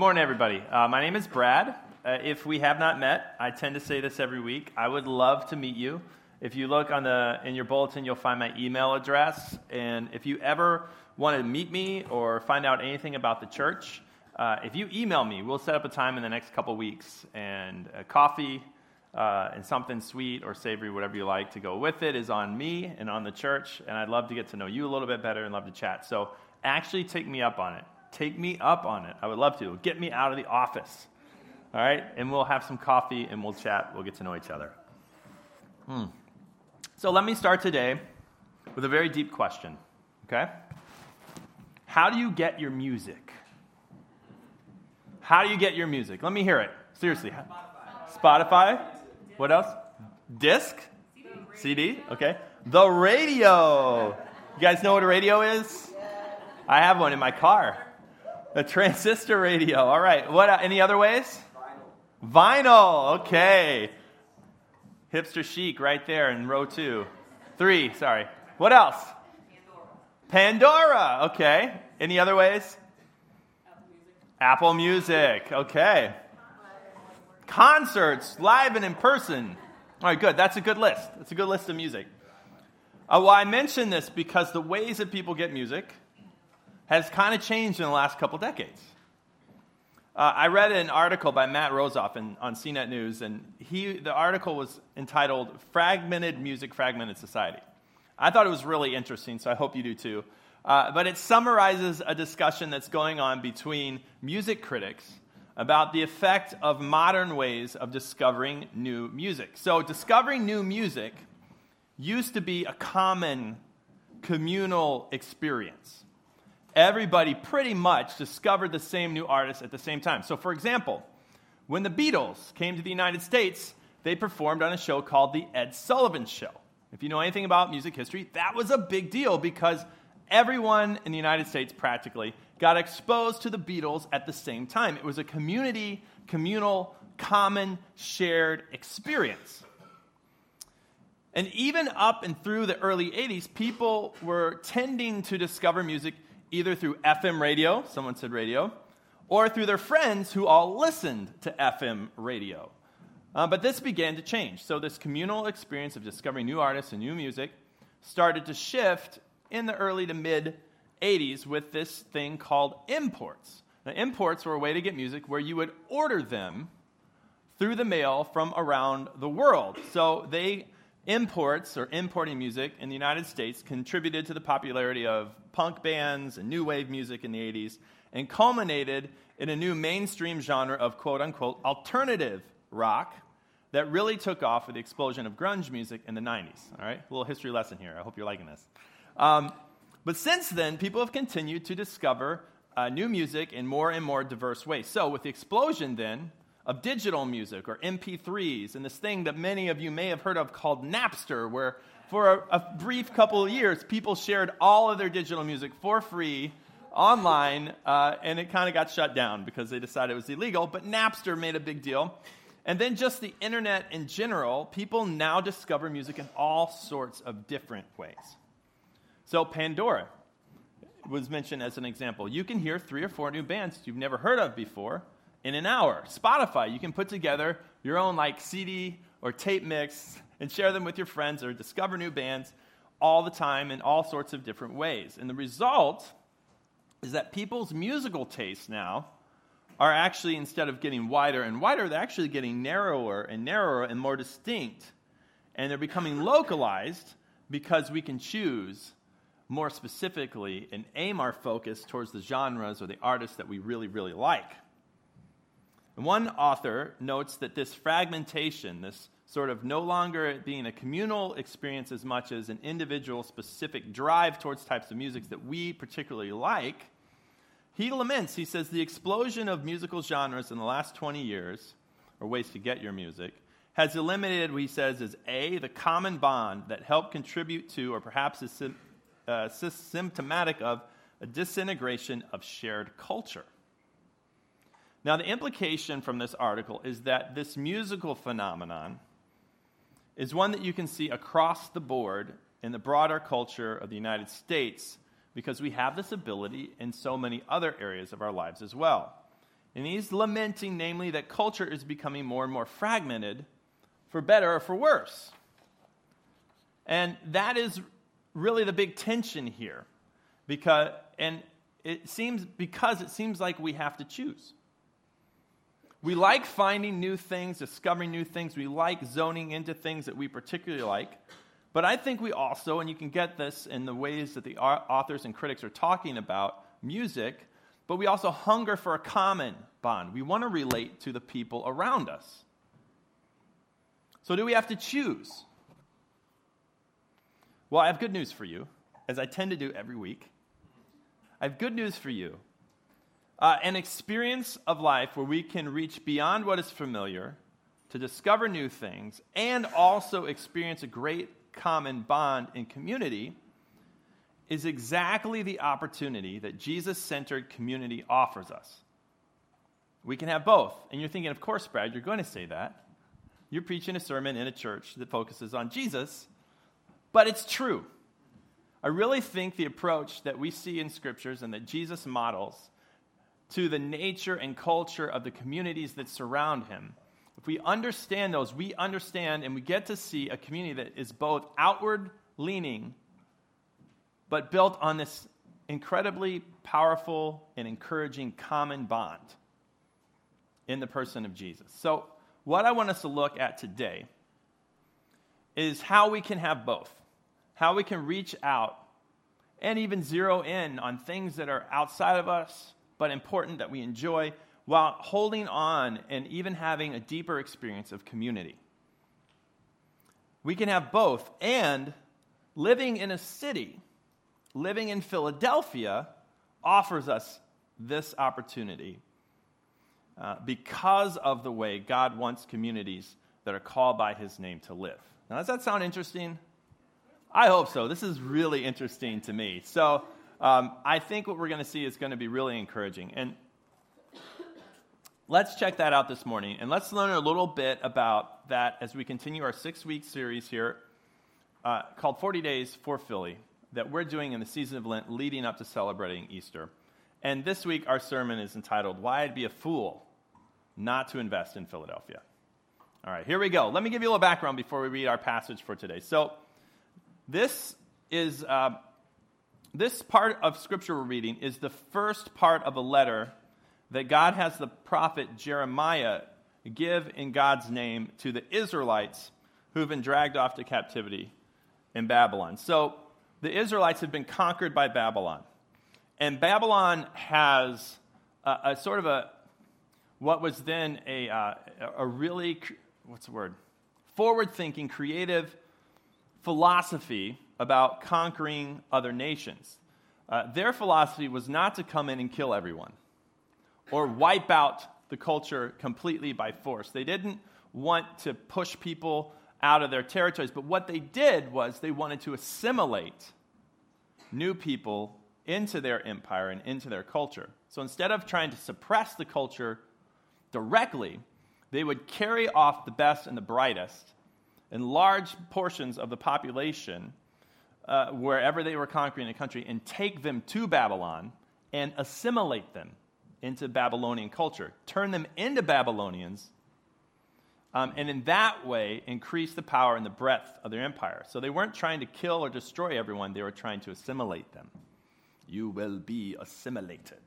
morning, everybody. Uh, my name is Brad. Uh, if we have not met, I tend to say this every week. I would love to meet you. If you look on the in your bulletin, you'll find my email address. And if you ever want to meet me or find out anything about the church, uh, if you email me, we'll set up a time in the next couple weeks and a coffee uh, and something sweet or savory, whatever you like, to go with it is on me and on the church. And I'd love to get to know you a little bit better and love to chat. So actually take me up on it. Take me up on it. I would love to. Get me out of the office. All right? And we'll have some coffee and we'll chat. We'll get to know each other. Hmm. So let me start today with a very deep question. Okay? How do you get your music? How do you get your music? Let me hear it. Seriously. Spotify. Spotify? What else? Disc? CD. CD? Okay. The radio. You guys know what a radio is? I have one in my car. A transistor radio. All right. What? Uh, any other ways? Vinyl. Vinyl. Okay. Hipster chic right there in row two, three. Sorry. What else? Pandora. Pandora. Okay. Any other ways? Apple Music. Apple Music. Okay. Concerts, live and in person. All right, good. That's a good list. That's a good list of music. Uh, well, I mention this because the ways that people get music has kind of changed in the last couple decades. Uh, I read an article by Matt Rosoff in, on CNET News, and he, the article was entitled Fragmented Music, Fragmented Society. I thought it was really interesting, so I hope you do too. Uh, but it summarizes a discussion that's going on between music critics about the effect of modern ways of discovering new music. So, discovering new music used to be a common communal experience everybody pretty much discovered the same new artist at the same time. So, for example, when the Beatles came to the United States, they performed on a show called The Ed Sullivan Show. If you know anything about music history, that was a big deal because everyone in the United States practically got exposed to the Beatles at the same time. It was a community, communal, common, shared experience. And even up and through the early 80s, people were tending to discover music either through FM radio, someone said radio, or through their friends who all listened to FM radio. Uh, but this began to change. So, this communal experience of discovering new artists and new music started to shift in the early to mid 80s with this thing called imports. Now, imports were a way to get music where you would order them through the mail from around the world. So, they imports or importing music in the United States contributed to the popularity of punk bands and new wave music in the 80s and culminated in a new mainstream genre of quote unquote alternative rock that really took off with the explosion of grunge music in the 90s. All right, a little history lesson here. I hope you're liking this. Um, but since then, people have continued to discover uh, new music in more and more diverse ways. So, with the explosion then of digital music or MP3s and this thing that many of you may have heard of called Napster, where for a, a brief couple of years, people shared all of their digital music for free online, uh, and it kind of got shut down because they decided it was illegal. But Napster made a big deal. And then just the internet in general, people now discover music in all sorts of different ways. So, Pandora was mentioned as an example. You can hear three or four new bands you've never heard of before in an hour. Spotify, you can put together your own like CD or tape mix and share them with your friends or discover new bands all the time in all sorts of different ways. And the result is that people's musical tastes now are actually, instead of getting wider and wider, they're actually getting narrower and narrower and more distinct. And they're becoming localized because we can choose more specifically and aim our focus towards the genres or the artists that we really, really like. And one author notes that this fragmentation, this sort of no longer being a communal experience as much as an individual specific drive towards types of music that we particularly like, he laments, he says, the explosion of musical genres in the last 20 years, or ways to get your music, has eliminated what he says is A, the common bond that helped contribute to, or perhaps is uh, symptomatic of, a disintegration of shared culture. Now, the implication from this article is that this musical phenomenon is one that you can see across the board in the broader culture of the United States because we have this ability in so many other areas of our lives as well. And he's lamenting, namely, that culture is becoming more and more fragmented, for better or for worse. And that is really the big tension here. Because, and it seems, because it seems like we have to choose. We like finding new things, discovering new things. We like zoning into things that we particularly like. But I think we also, and you can get this in the ways that the authors and critics are talking about music, but we also hunger for a common bond. We want to relate to the people around us. So, do we have to choose? Well, I have good news for you, as I tend to do every week. I have good news for you. Uh, an experience of life where we can reach beyond what is familiar to discover new things and also experience a great common bond in community is exactly the opportunity that Jesus centered community offers us. We can have both. And you're thinking, of course, Brad, you're going to say that. You're preaching a sermon in a church that focuses on Jesus, but it's true. I really think the approach that we see in scriptures and that Jesus models to the nature and culture of the communities that surround him, if we understand those, we understand and we get to see a community that is both outward leaning, but built on this incredibly powerful and encouraging common bond in the person of Jesus. So, what I want us to look at today is how we can have both how we can reach out and even zero in on things that are outside of us, but important that we enjoy, while holding on and even having a deeper experience of community. We can have both, and living in a city, living in Philadelphia, offers us this opportunity uh, because of the way God wants communities that are called by his name to live. Now, does that sound interesting? I hope so. This is really interesting to me. So um, I think what we're going to see is going to be really encouraging. And let's check that out this morning. And let's learn a little bit about that as we continue our six week series here uh, called 40 Days for Philly that we're doing in the season of Lent leading up to celebrating Easter. And this week, our sermon is entitled, Why I'd Be a Fool Not to Invest in Philadelphia. All right, here we go. Let me give you a little background before we read our passage for today. So, this is uh, this part of scripture we're reading is the first part of a letter that God has the prophet Jeremiah give in God's name to the Israelites who've been dragged off to captivity in Babylon. So the Israelites have been conquered by Babylon. And Babylon has a, a sort of a, what was then a, uh, a really, what's the word? Forward thinking, creative philosophy about conquering other nations. Uh, their philosophy was not to come in and kill everyone or wipe out the culture completely by force. They didn't want to push people out of their territories, but what they did was they wanted to assimilate new people into their empire and into their culture. So instead of trying to suppress the culture directly, they would carry off the best and the brightest and large portions of the population uh, wherever they were conquering a country and take them to Babylon and assimilate them into Babylonian culture, turn them into Babylonians, um, and in that way increase the power and the breadth of their empire. So they weren't trying to kill or destroy everyone, they were trying to assimilate them. You will be assimilated.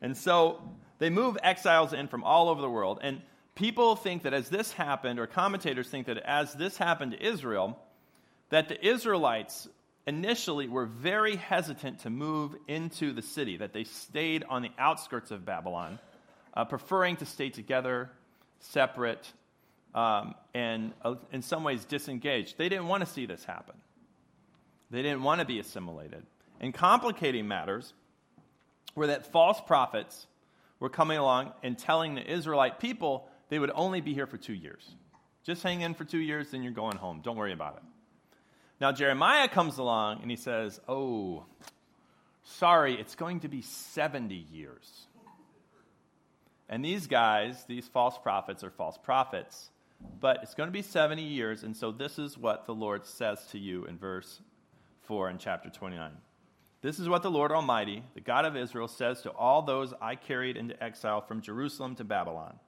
And so they move exiles in from all over the world. And people think that as this happened, or commentators think that as this happened to Israel, that the Israelites initially were very hesitant to move into the city, that they stayed on the outskirts of Babylon, uh, preferring to stay together, separate, um, and uh, in some ways disengaged. They didn't want to see this happen. They didn't want to be assimilated. And complicating matters were that false prophets were coming along and telling the Israelite people they would only be here for two years. Just hang in for two years, then you're going home. Don't worry about it. Now, Jeremiah comes along and he says, Oh, sorry, it's going to be 70 years. And these guys, these false prophets, are false prophets, but it's going to be 70 years. And so, this is what the Lord says to you in verse 4 in chapter 29. This is what the Lord Almighty, the God of Israel, says to all those I carried into exile from Jerusalem to Babylon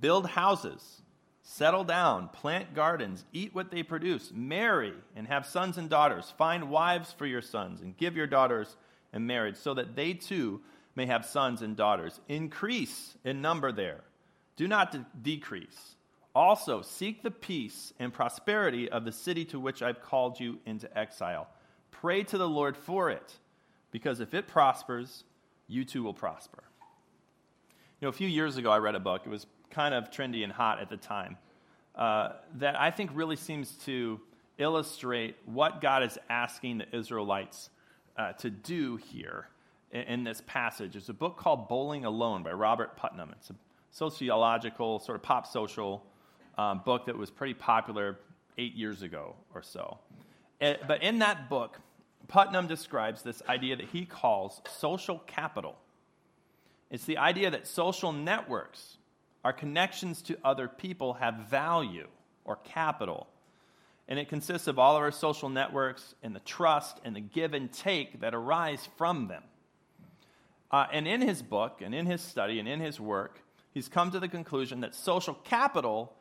Build houses, settle down, plant gardens, eat what they produce, marry and have sons and daughters, find wives for your sons, and give your daughters in marriage, so that they too may have sons and daughters. Increase in number there, do not de- decrease. Also, seek the peace and prosperity of the city to which I've called you into exile. Pray to the Lord for it, because if it prospers, you too will prosper. You know, a few years ago, I read a book. It was kind of trendy and hot at the time. Uh, that I think really seems to illustrate what God is asking the Israelites uh, to do here in, in, this passage. It's a book called Bowling Alone by Robert Putnam. It's a sociological, sort of pop social um, book that was pretty popular eight years ago or so. It, but in that book, Putnam describes this idea that he calls social capital. It's the idea that social networks, our connections to other people, have value or capital. And it consists of all of our social networks and the trust and the give and take that arise from them. Uh, and in his book, and in his study, and in his work, he's come to the conclusion that social capital,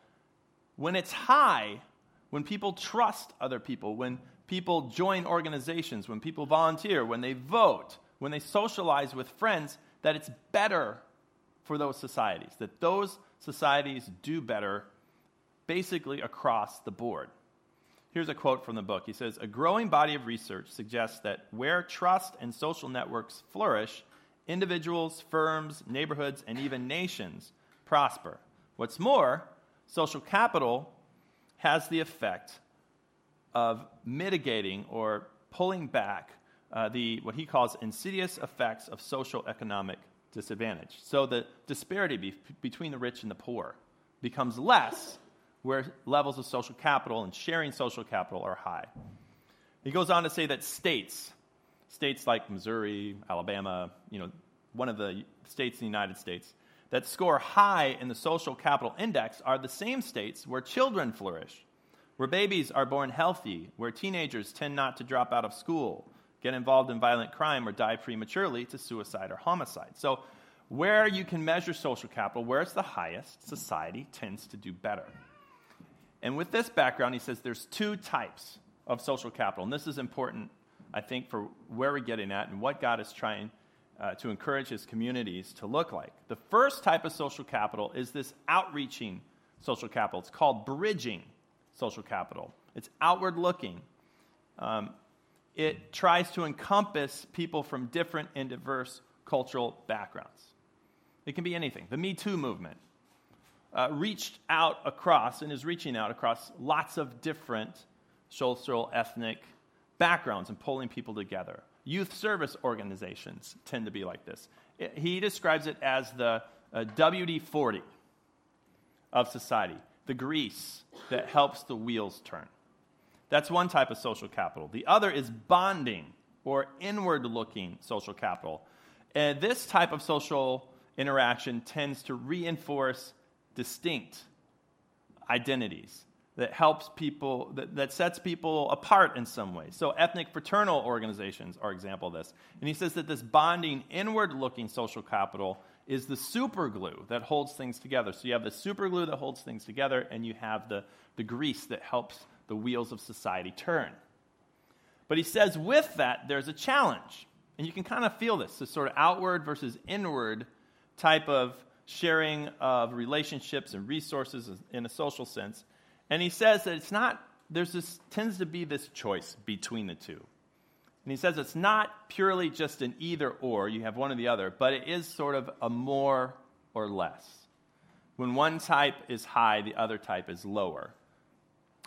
when it's high, when people trust other people, when people join organizations, when people volunteer, when they vote, when they socialize with friends, that it's better for those societies, that those societies do better basically across the board. Here's a quote from the book. He says A growing body of research suggests that where trust and social networks flourish, individuals, firms, neighborhoods, and even nations prosper. What's more, social capital has the effect of mitigating or pulling back uh, the what he calls insidious effects of social economic disadvantage. So the disparity be- between the rich and the poor becomes less where levels of social capital and sharing social capital are high. He goes on to say that states, states like Missouri, Alabama, you know, one of the states in the United States, that score high in the social capital index are the same states where children flourish where babies are born healthy, where teenagers tend not to drop out of school, get involved in violent crime, or die prematurely to suicide or homicide. So, where you can measure social capital, where it's the highest, society tends to do better. And with this background, he says there's two types of social capital. And this is important, I think, for where we're getting at and what God is trying uh, to encourage his communities to look like. The first type of social capital is this outreaching social capital. It's called bridging social capital. It's outward looking. Um, it tries to encompass people from different and diverse cultural backgrounds. It can be anything. The Me Too movement uh, reached out across and is reaching out across lots of different social, ethnic backgrounds and pulling people together. Youth service organizations tend to be like this. It, he describes it as the uh, WD 40 of society the grease that helps the wheels turn. That's one type of social capital. The other is bonding or inward looking social capital. And this type of social interaction tends to reinforce distinct identities that helps people, that, that sets people apart in some way. So, ethnic fraternal organizations are example of this. And he says that this bonding, inward looking social capital is the super glue that holds things together. So you have the super glue that holds things together, and you have the, the grease that helps the wheels of society turn. But he says with that, there's a challenge. And you can kind of feel this, this sort of outward versus inward type of sharing of relationships and resources in a social sense. And he says that it's not, there's this, tends to be this choice between the two. And he says it's not purely just an either or, you have one or the other, but it is sort of a more or less. When one type is high, the other type is lower,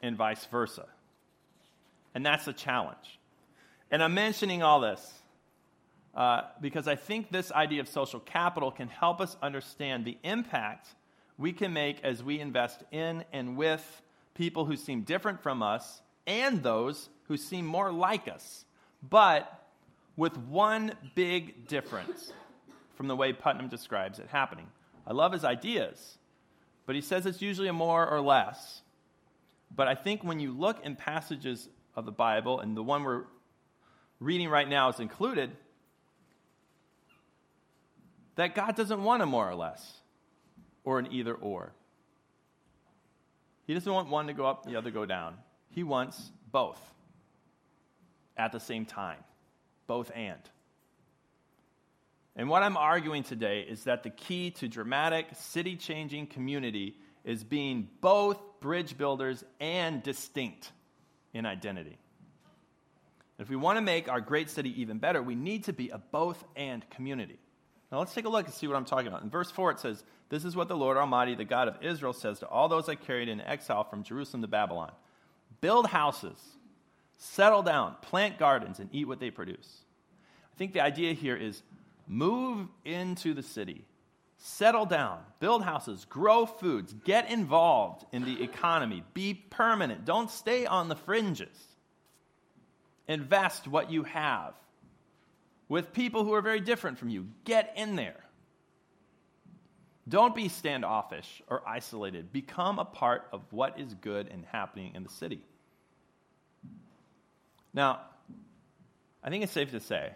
and vice versa. And that's a challenge. And I'm mentioning all this uh, because I think this idea of social capital can help us understand the impact we can make as we invest in and with people who seem different from us and those who seem more like us but with one big difference from the way Putnam describes it happening. I love his ideas, but he says it's usually a more or less. But I think when you look in passages of the Bible, and the one we're reading right now is included, that God doesn't want a more or less or an either or. He doesn't want one to go up, the other go down. He wants both at the same time, both and. And what I'm arguing today is that the key to dramatic, city changing community is being both bridge builders and distinct in identity. If we want to make our great city even better, we need to be a both and community. Now let's take a look and see what I'm talking about. In verse 4, it says, This is what the Lord Almighty, the God of Israel, says to all those I carried in exile from Jerusalem to Babylon Build houses, settle down, plant gardens, and eat what they produce. I think the idea here is move into the city, settle down, build houses, grow foods, get involved in the economy, be permanent, don't stay on the fringes. Invest what you have with people who are very different from you. Get in there. Don't be standoffish or isolated. Become a part of what is good and happening in the city. Now, I think it's safe to say,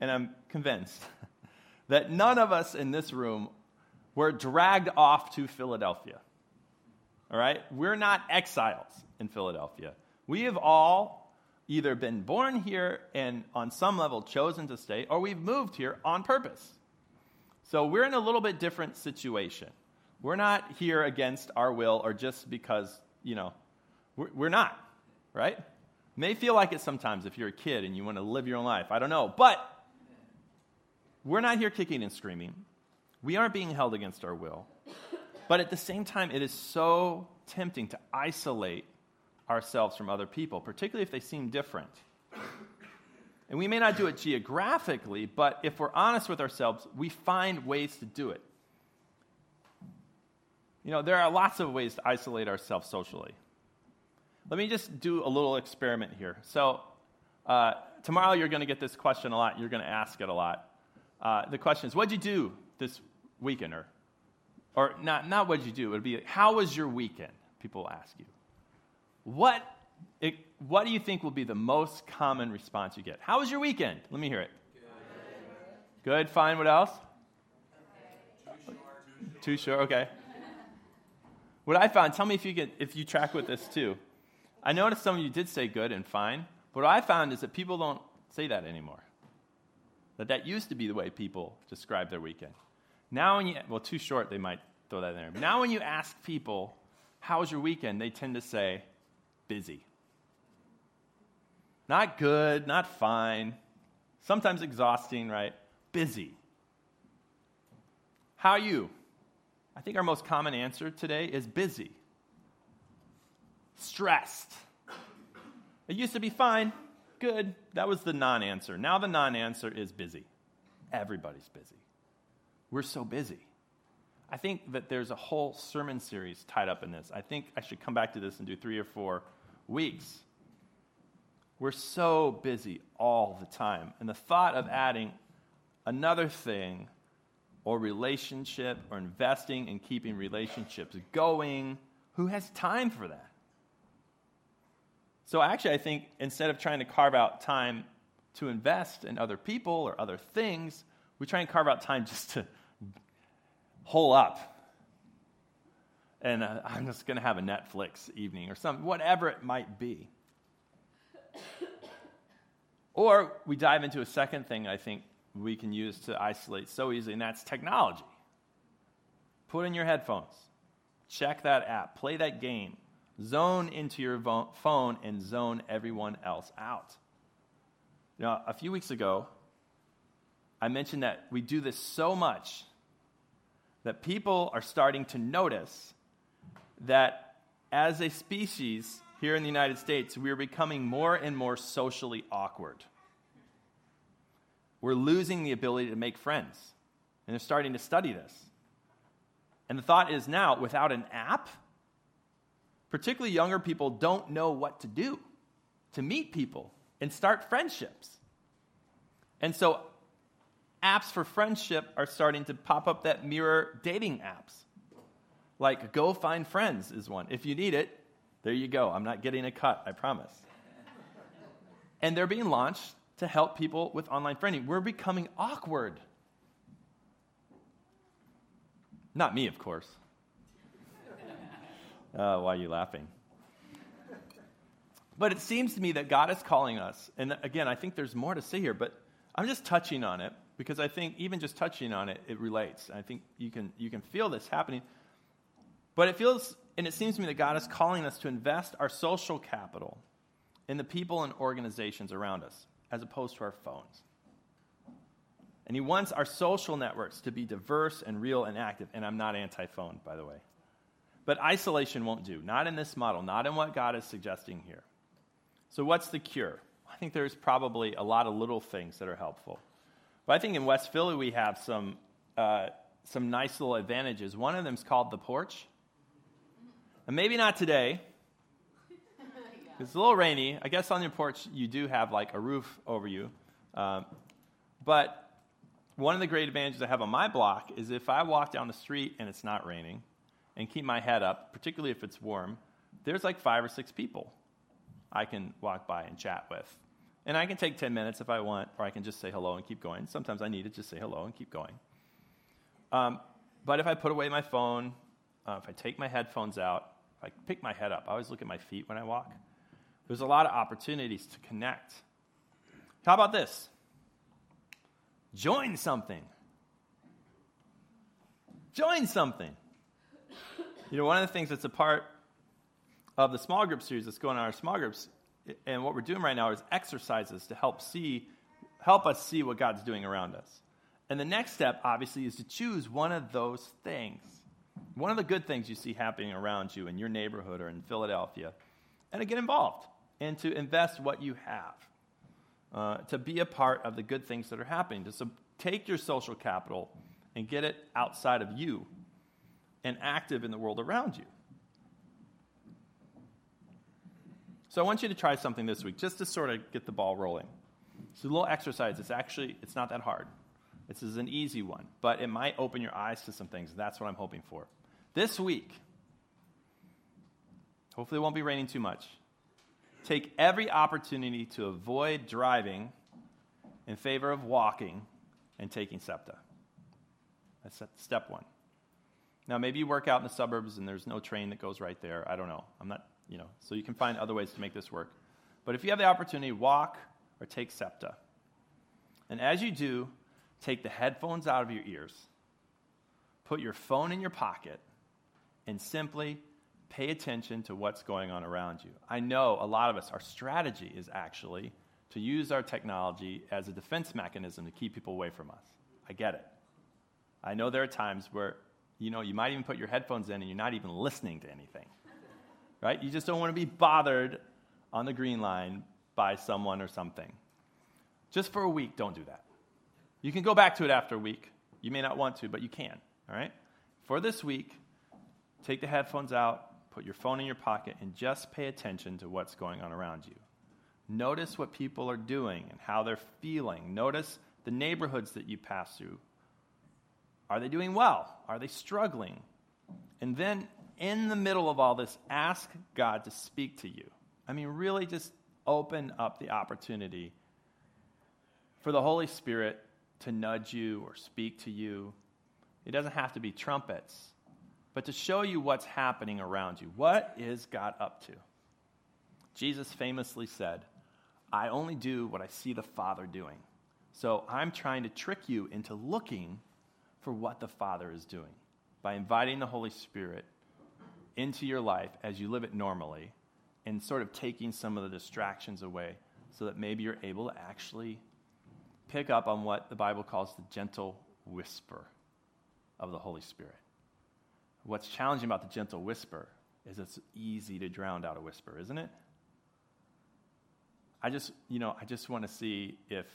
and I'm convinced, that none of us in this room were dragged off to Philadelphia. All right? We're not exiles in Philadelphia. We have all either been born here and on some level chosen to stay, or we've moved here on purpose. So we're in a little bit different situation. We're not here against our will or just because, you know, we're, not, right? May feel like it sometimes if you're a kid and you want to live your own life. I don't know. But we're not here kicking and screaming. We aren't being held against our will. But at the same time, it is so tempting to isolate ourselves from other people, particularly if they seem different. And we may not do it geographically, but if we're honest with ourselves, we find ways to do it. You know, there are lots of ways to isolate ourselves socially. Let me just do a little experiment here. So, uh, tomorrow you're going to get this question a lot. You're going to ask it a lot. Uh, the question is, what'd you do this weekend? Or, or not, not what'd you do. It would be, how was your weekend? People ask you. What, it, what do you think will be the most common response you get? How was your weekend? Let me hear it. Good. Good. Fine. What else? Okay. Too short. Okay. What I found, tell me if you get if you track with this too. I noticed some of you did say good and fine. But what I found is that people don't say that anymore. That that used to be the way people describe their weekend. Now when you well, too short, they might throw that in there. Now when you ask people, how was your weekend? They tend to say, busy. Not good, not fine, sometimes exhausting, right? Busy. How are you? I think our most common answer today is busy. Stressed. It used to be fine, good. That was the non answer. Now the non answer is busy. Everybody's busy. We're so busy. I think that there's a whole sermon series tied up in this. I think I should come back to this and do three or four weeks. We're so busy all the time. And the thought of adding another thing or relationship or investing in keeping relationships going, who has time for that? So, actually, I think instead of trying to carve out time to invest in other people or other things, we try and carve out time just to hole up and uh, I'm just going to have a Netflix evening or something, whatever it might be. or we dive into a second thing I think we can use to isolate so easily, and that's technology. Put in your headphones, check that app, play that game, zone into your vo- phone, and zone everyone else out. Now, a few weeks ago, I mentioned that we do this so much that people are starting to notice that as a species here in the United States, we are becoming more and more socially awkward. We're losing the ability to make friends. And they're starting to study this. And the thought is now, without an app, particularly younger people don't know what to do to meet people and start friendships. And so, apps for friendship are starting to pop up that mirror dating apps. Like, go find friends is one. If you need it, there you go. I'm not getting a cut, I promise. and they're being launched to help people with online friending. We're becoming awkward. Not me, of course. Uh, why are you laughing? But it seems to me that God is calling us. And again, I think there's more to say here, but I'm just touching on it because I think even just touching on it, it relates. I think you can, you can feel this happening. But it feels, and it seems to me that God is calling us to invest our social capital in the people and organizations around us as opposed to our phones. And He wants our social networks to be diverse and real and active. And I'm not anti phone, by the way. But isolation won't do, not in this model, not in what God is suggesting here. So, what's the cure? I think there's probably a lot of little things that are helpful. But I think in West Philly we have some, uh, some nice little advantages. One of them is called the porch. And maybe not today. It's a little rainy. I guess on your porch you do have like a roof over you. Um, but one of the great advantages I have on my block is if I walk down the street and it's not raining and keep my head up, particularly if it's warm, there's like five or six people I can walk by and chat with. And I can take 10 minutes if I want, or I can just say hello and keep going. Sometimes I need to just say hello and keep going. Um, but if I put away my phone, uh, if I take my headphones out, if I pick my head up, I always look at my feet when I walk. There's a lot of opportunities to connect. How about this? Join something. Join something. You know, one of the things that's a part of the small group series that's going on our small groups and what we're doing right now is exercises to help see help us see what God's doing around us. And the next step obviously is to choose one of those things. One of the good things you see happening around you in your neighborhood or in Philadelphia and to get involved and to invest what you have. Uh, to be a part of the good things that are happening, to take your social capital and get it outside of you and active in the world around you. So I want you to try something this week just to sort of get the ball rolling. It's a little exercise. It's actually it's not that hard. This is an easy one, but it might open your eyes to some things. That's what I'm hoping for. This week, hopefully it won't be raining too much. Take every opportunity to avoid driving in favor of walking and taking SEPTA. That's step one. Now, maybe you work out in the suburbs and there's no train that goes right there. I don't know. I'm not you know, so you can find other ways to make this work. But if you have the opportunity, walk or take SEPTA. And as you do, take the headphones out of your ears, put your phone in your pocket, and simply pay attention to what's going on around you. I know a lot of us, our strategy is actually to use our technology as a defense mechanism to keep people away from us. I get it. I know there are times where, you know, you might even put your headphones in and you're not even listening to anything right? You just don't want to be bothered on the green line by someone or something. Just for a week, don't do that. You can go back to it after a week. You may not want to, but you can, all right? For this week, take the headphones out, put your phone in your pocket, and just pay attention to what's going on around you. Notice what people are doing and how they're feeling. Notice the neighborhoods that you pass through. Are they doing well? Are they struggling? And then in the middle of all this, ask God to speak to you. I mean, really just open up the opportunity for the Holy Spirit to nudge you or speak to you. It doesn't have to be trumpets, but to show you what's happening around you. What is God up to? Jesus famously said, I only do what I see the Father doing. So I'm trying to trick you into looking for what the Father is doing by inviting the Holy Spirit into your life as you live it normally and sort of taking some of the distractions away so that maybe you're able to actually pick up on what the Bible calls the gentle whisper of the Holy Spirit. What's challenging about the gentle whisper is it's easy to drown out a whisper, isn't it? I just, you know, I just want to see if,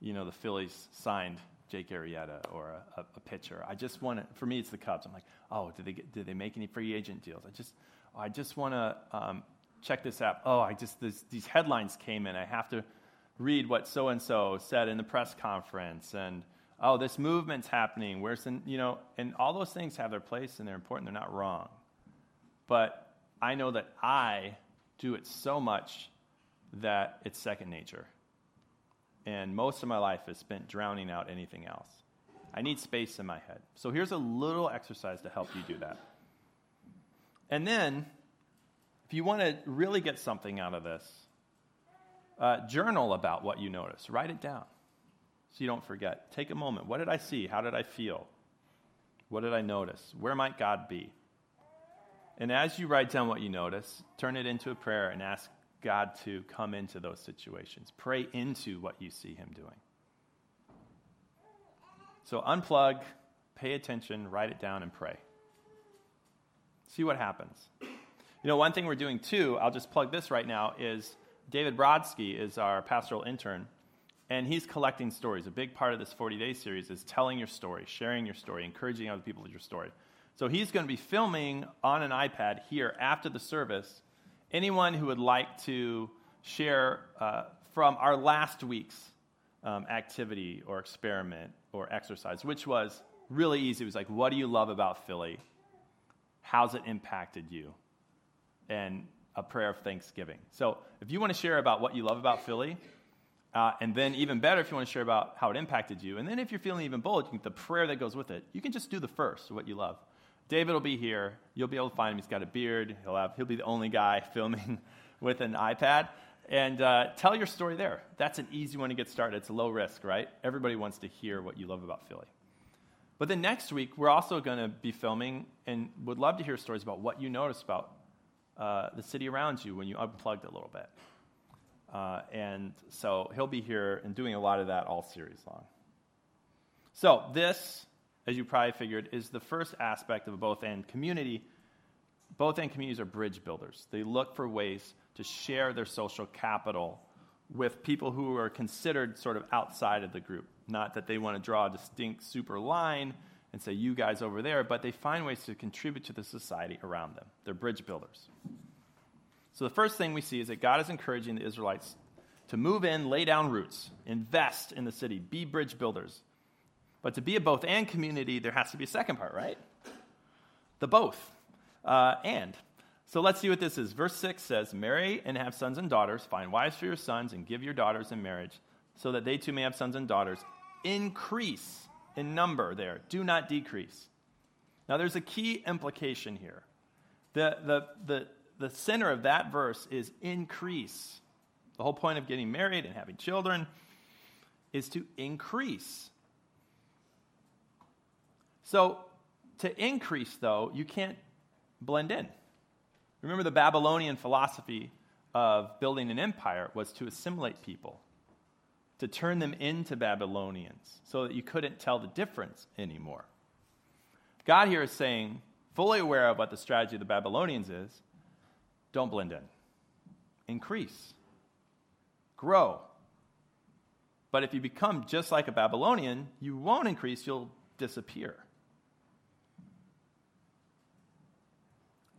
you know, the Phillies signed Jake Arrieta or a, a, pitcher. I just want to, for me, it's the Cubs. I'm like, oh, did they, get, did they make any free agent deals? I just, I just want to um, check this out. Oh, I just, this, these headlines came in. I have to read what so and so said in the press conference. And, oh, this movement's happening. Where's, the, you know, and all those things have their place and they're important. They're not wrong. But I know that I do it so much that it's second nature. And most of my life is spent drowning out anything else. I need space in my head. So here's a little exercise to help you do that. And then, if you want to really get something out of this, uh, journal about what you notice. Write it down so you don't forget. Take a moment. What did I see? How did I feel? What did I notice? Where might God be? And as you write down what you notice, turn it into a prayer and ask God to come into those situations. Pray into what you see Him doing. So unplug, pay attention, write it down, and pray. See what happens. You know, one thing we're doing too, I'll just plug this right now, is David Brodsky is our pastoral intern, and he's collecting stories. A big part of this 40 day series is telling your story, sharing your story, encouraging other people with your story. So he's going to be filming on an iPad here after the service. Anyone who would like to share uh, from our last week's um, activity or experiment or exercise, which was really easy. It was like, what do you love about Philly? How's it impacted you? And a prayer of thanksgiving. So if you want to share about what you love about Philly, uh, and then even better if you want to share about how it impacted you, and then if you're feeling even bold, you can, the prayer that goes with it, you can just do the first, what you love. David will be here. You'll be able to find him. He's got a beard. He'll, have, he'll be the only guy filming with an iPad. And uh, tell your story there. That's an easy one to get started. It's low risk, right? Everybody wants to hear what you love about Philly. But then next week, we're also going to be filming and would love to hear stories about what you noticed about uh, the city around you when you unplugged a little bit. Uh, and so he'll be here and doing a lot of that all series long. So, this, as you probably figured, is the first aspect of a both and community. Both and communities are bridge builders. They look for ways to share their social capital with people who are considered sort of outside of the group. Not that they want to draw a distinct super line and say, you guys over there, but they find ways to contribute to the society around them. They're bridge builders. So the first thing we see is that God is encouraging the Israelites to move in, lay down roots, invest in the city, be bridge builders. But to be a both and community, there has to be a second part, right? The both uh, and. So let's see what this is. Verse 6 says, Marry and have sons and daughters, find wives for your sons, and give your daughters in marriage, so that they too may have sons and daughters. Increase in number there, do not decrease. Now there's a key implication here. The, the, the, the center of that verse is increase. The whole point of getting married and having children is to increase. So, to increase, though, you can't blend in. Remember, the Babylonian philosophy of building an empire was to assimilate people, to turn them into Babylonians, so that you couldn't tell the difference anymore. God here is saying, fully aware of what the strategy of the Babylonians is, don't blend in. Increase. Grow. But if you become just like a Babylonian, you won't increase, you'll disappear.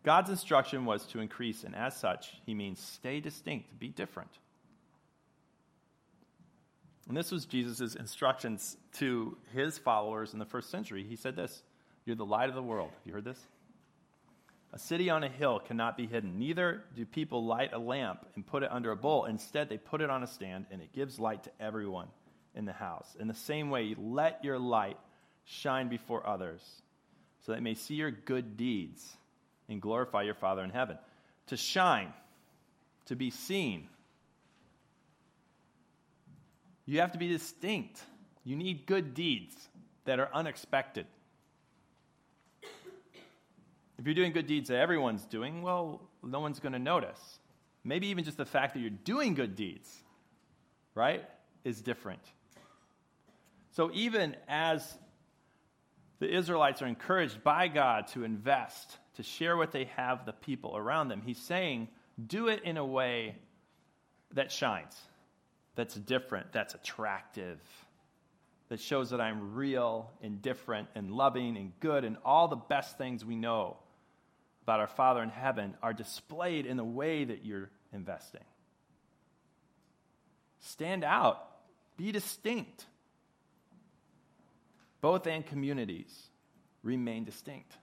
God's instruction was to increase, and as such, he means stay distinct, be different. And this was Jesus' instructions to his followers in the first century. He said this You're the light of the world. Have you heard this? A city on a hill cannot be hidden. Neither do people light a lamp and put it under a bowl. Instead, they put it on a stand, and it gives light to everyone in the house. In the same way, let your light shine before others, so they may see your good deeds and glorify your Father in heaven. To shine, to be seen. You have to be distinct. You need good deeds that are unexpected. If you're doing good deeds that everyone's doing, well, no one's going to notice. Maybe even just the fact that you're doing good deeds, right, is different. So even as the Israelites are encouraged by God to invest, to share what they have the people around them, he's saying, do it in a way that shines, that's different, that's attractive, that shows that I'm real and different and loving and good and all the best things we know about our Father in heaven are displayed in the way that you're investing. Stand out, be distinct. Both and communities remain distinct.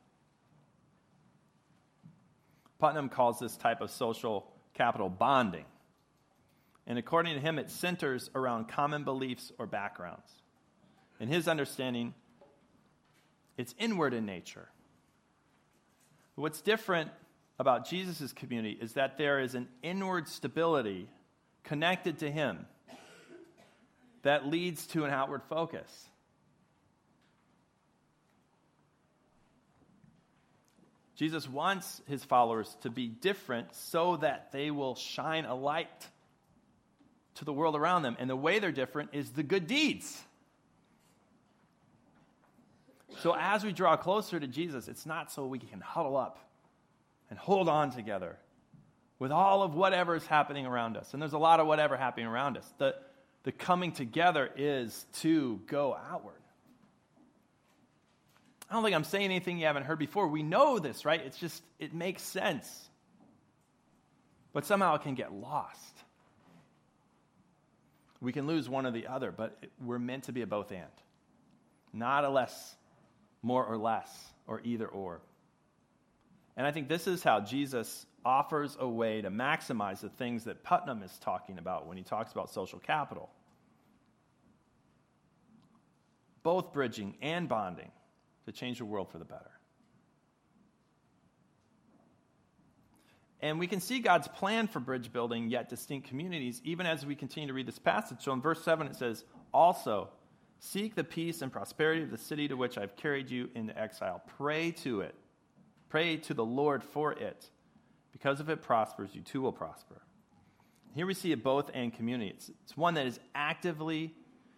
Putnam calls this type of social capital bonding. And according to him, it centers around common beliefs or backgrounds. In his understanding, it's inward in nature. What's different about Jesus' community is that there is an inward stability connected to him that leads to an outward focus. Jesus wants his followers to be different so that they will shine a light to the world around them. And the way they're different is the good deeds. So as we draw closer to Jesus, it's not so we can huddle up and hold on together with all of whatever is happening around us. And there's a lot of whatever happening around us. The, the coming together is to go outward. I don't think I'm saying anything you haven't heard before. We know this, right? It's just, it makes sense. But somehow it can get lost. We can lose one or the other, but we're meant to be a both and, not a less, more or less, or either or. And I think this is how Jesus offers a way to maximize the things that Putnam is talking about when he talks about social capital. Both bridging and bonding to change the world for the better. And we can see God's plan for bridge building, yet distinct communities, even as we continue to read this passage. So in verse 7, it says, Also, seek the peace and prosperity of the city to which I've carried you into exile. Pray to it Pray to the Lord for it, because if it prospers, you too will prosper. Here we see a both and community. It's, it's one that is actively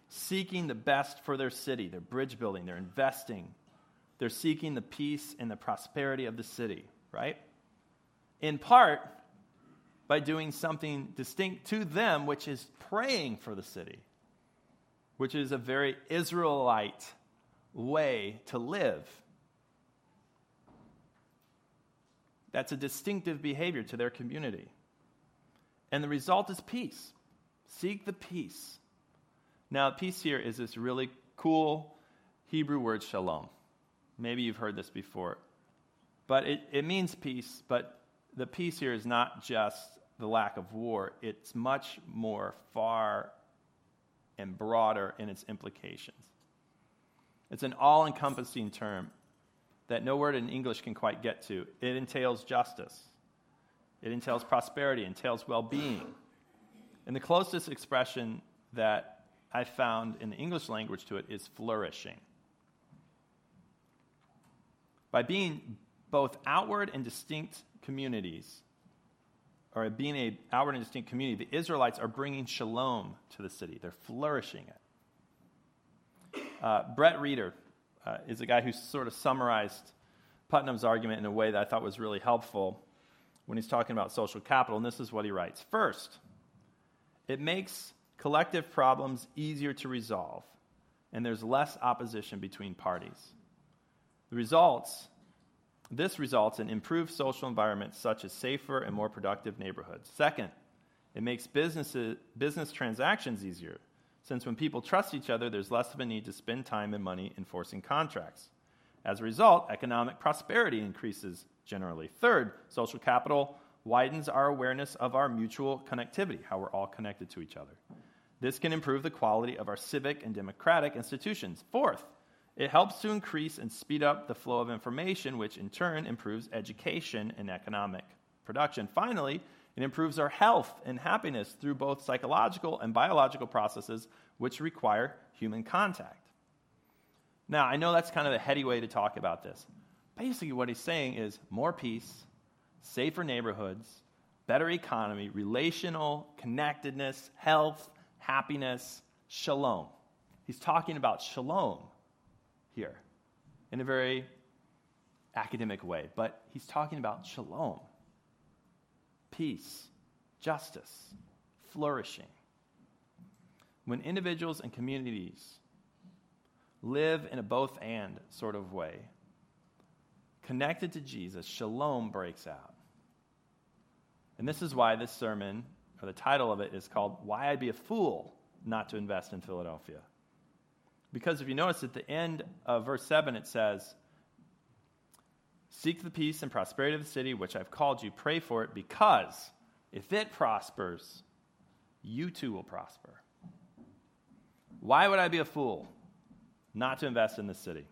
seeking the best for their city. They're bridge building, they're investing, they're seeking the peace and the prosperity of the city, right? In part by doing something distinct to them, which is praying for the city, which is a very Israelite way to live. That's a distinctive behavior to their community. And the result is peace. Seek the peace. Now, peace here is this really cool Hebrew word shalom. Maybe you've heard this before. But it, it means peace, but the peace here is not just the lack of war, it's much more far and broader in its implications. It's an all encompassing term that no word in English can quite get to. It entails justice, it entails prosperity, it entails well being. And the closest expression that I found in the English language to it is flourishing. By being both outward and distinct communities, or being an outward and distinct community, the Israelites are bringing shalom to the city. They're flourishing it. Uh, Brett Reeder, uh, is a guy who sort of summarized Putnam's argument in a way that I thought was really helpful when he's talking about social capital. And this is what he writes First, it makes collective problems easier to resolve, and there's less opposition between parties. The results this results in improved social environments such as safer and more productive neighborhoods. Second, it makes businesses, business transactions easier since when people trust each other, there's less of a need to spend time and money enforcing contracts. As a result, economic prosperity increases generally. Third, social capital widens our awareness of our mutual connectivity, how we're all connected to each other. This can improve the quality of our civic and democratic institutions. Fourth, it helps to increase and speed up the flow of information, which in turn improves education and economic production. Finally, it improves our health and happiness through both psychological and biological processes which require human contact. Now, I know that's kind of a heady way to talk about this. Basically, what he's saying is more peace, safer neighborhoods, better economy, relational connectedness, health, happiness, shalom. He's talking about shalom here in a very academic way, but he's talking about shalom peace, justice, flourishing. When individuals and communities live in a both and sort of way, connected to Jesus, shalom breaks out. And this is why this sermon, or the title of it, is called Why I'd Be a Fool Not to Invest in Philadelphia. Because if you notice at the end of verse 7, it says, Seek the peace and prosperity of the city which I've called you. Pray for it because if it prospers, you too will prosper. Why would I be a fool not to invest in the city?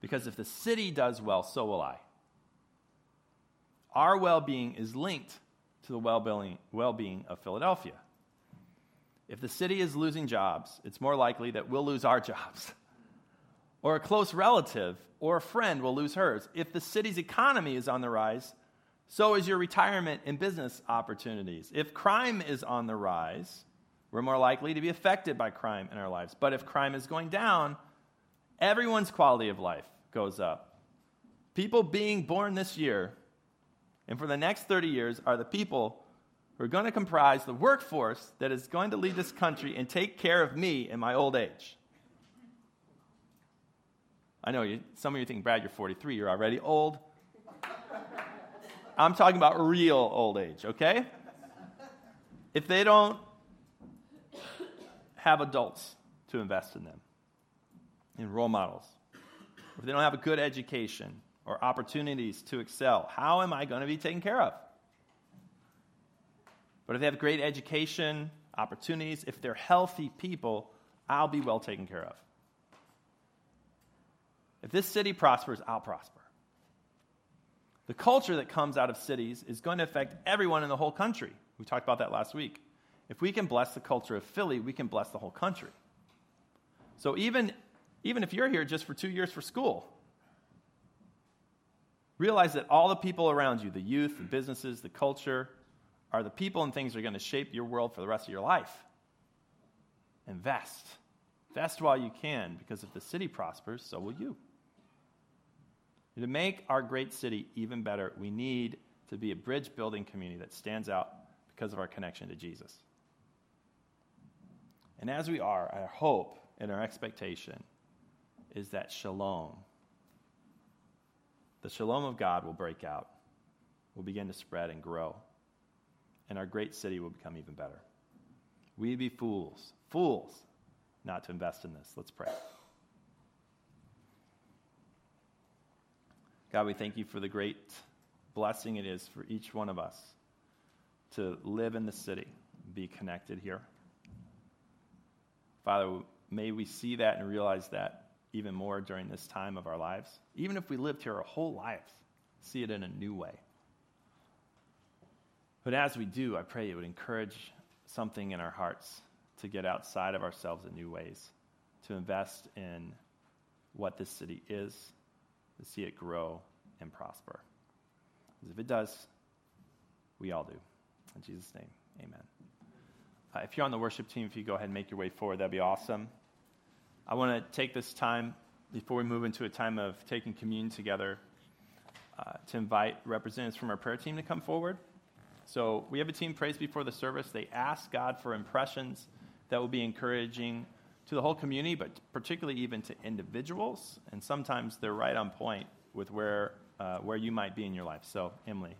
Because if the city does well, so will I. Our well being is linked to the well being of Philadelphia. If the city is losing jobs, it's more likely that we'll lose our jobs. Or a close relative or a friend will lose hers. If the city's economy is on the rise, so is your retirement and business opportunities. If crime is on the rise, we're more likely to be affected by crime in our lives. But if crime is going down, everyone's quality of life goes up. People being born this year and for the next 30 years are the people are going to comprise the workforce that is going to lead this country and take care of me in my old age. I know you, some of you think, Brad, you're 43, you're already old. I'm talking about real old age, okay? If they don't have adults to invest in them, in role models, if they don't have a good education or opportunities to excel, how am I going to be taken care of? But if they have great education, opportunities, if they're healthy people, I'll be well taken care of. If this city prospers, I'll prosper. The culture that comes out of cities is going to affect everyone in the whole country. We talked about that last week. If we can bless the culture of Philly, we can bless the whole country. So even, even if you're here just for two years for school, realize that all the people around you, the youth, the businesses, the culture, are the people and things that are going to shape your world for the rest of your life. Invest. Invest while you can, because if the city prospers, so will you. To make our great city even better, we need to be a bridge building community that stands out because of our connection to Jesus. And as we are, our hope and our expectation is that shalom, the shalom of God will break out, will begin to spread and grow, and our great city will become even better. We'd be fools, fools, not to invest in this. Let's pray. God, we thank you for the great blessing it is for each one of us to live in the city, be connected here. Father, may we see that and realize that even more during this time of our lives. Even if we lived here our whole lives, see it in a new way. But as we do, I pray it would encourage something in our hearts to get outside of ourselves in new ways, to invest in what this city is to see it grow and prosper. Because if it does, we all do. In Jesus' name, amen. Uh, if you're on the worship team, if you go ahead and make your way forward, that'd be awesome. I want to take this time before we move into a time of taking communion together uh, to invite representatives from our prayer team to come forward. So we have a team prays before the service. They ask God for impressions that will be encouraging to the whole community, but particularly even to individuals. And sometimes they're right on point with where, uh, where you might be in your life. So, Emily,